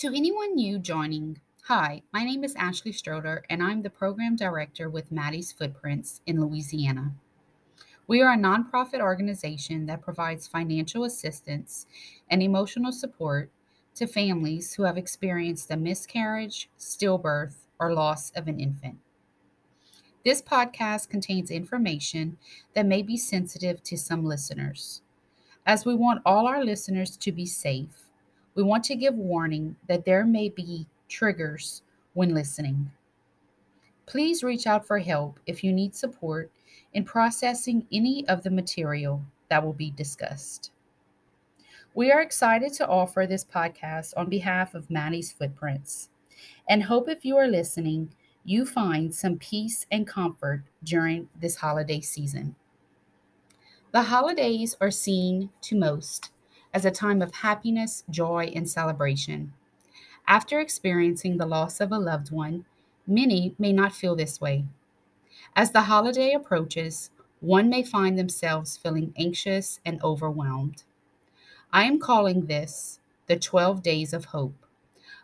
To anyone new joining, hi, my name is Ashley Stroder, and I'm the Program Director with Maddie's Footprints in Louisiana. We are a nonprofit organization that provides financial assistance and emotional support to families who have experienced a miscarriage, stillbirth, or loss of an infant. This podcast contains information that may be sensitive to some listeners. As we want all our listeners to be safe, we want to give warning that there may be triggers when listening. Please reach out for help if you need support in processing any of the material that will be discussed. We are excited to offer this podcast on behalf of Maddie's Footprints and hope if you are listening, you find some peace and comfort during this holiday season. The holidays are seen to most as a time of happiness, joy, and celebration. After experiencing the loss of a loved one, many may not feel this way. As the holiday approaches, one may find themselves feeling anxious and overwhelmed. I am calling this the 12 Days of Hope.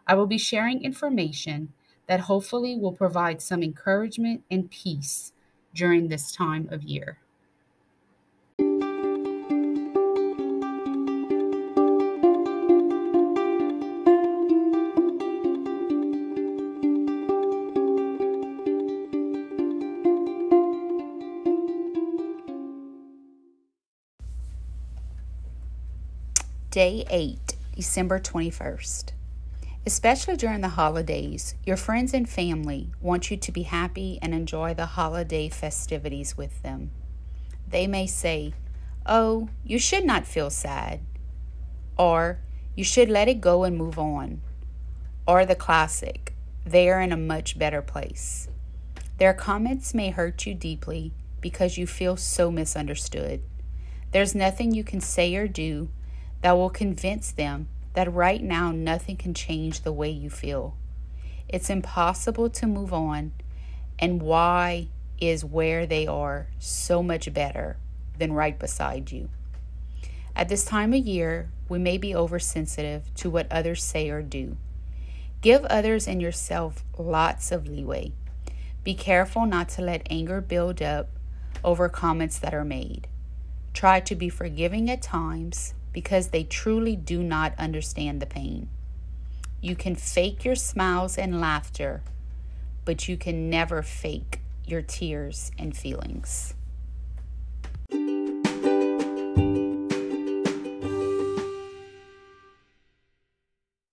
I will be sharing information that hopefully will provide some encouragement and peace during this time of year. Day 8, December 21st. Especially during the holidays, your friends and family want you to be happy and enjoy the holiday festivities with them. They may say, Oh, you should not feel sad, or you should let it go and move on, or the classic, they are in a much better place. Their comments may hurt you deeply because you feel so misunderstood. There's nothing you can say or do that will convince them that right now nothing can change the way you feel. It's impossible to move on, and why is where they are so much better than right beside you. At this time of year, we may be oversensitive to what others say or do. Give others and yourself lots of leeway. Be careful not to let anger build up over comments that are made. Try to be forgiving at times because they truly do not understand the pain. You can fake your smiles and laughter, but you can never fake your tears and feelings.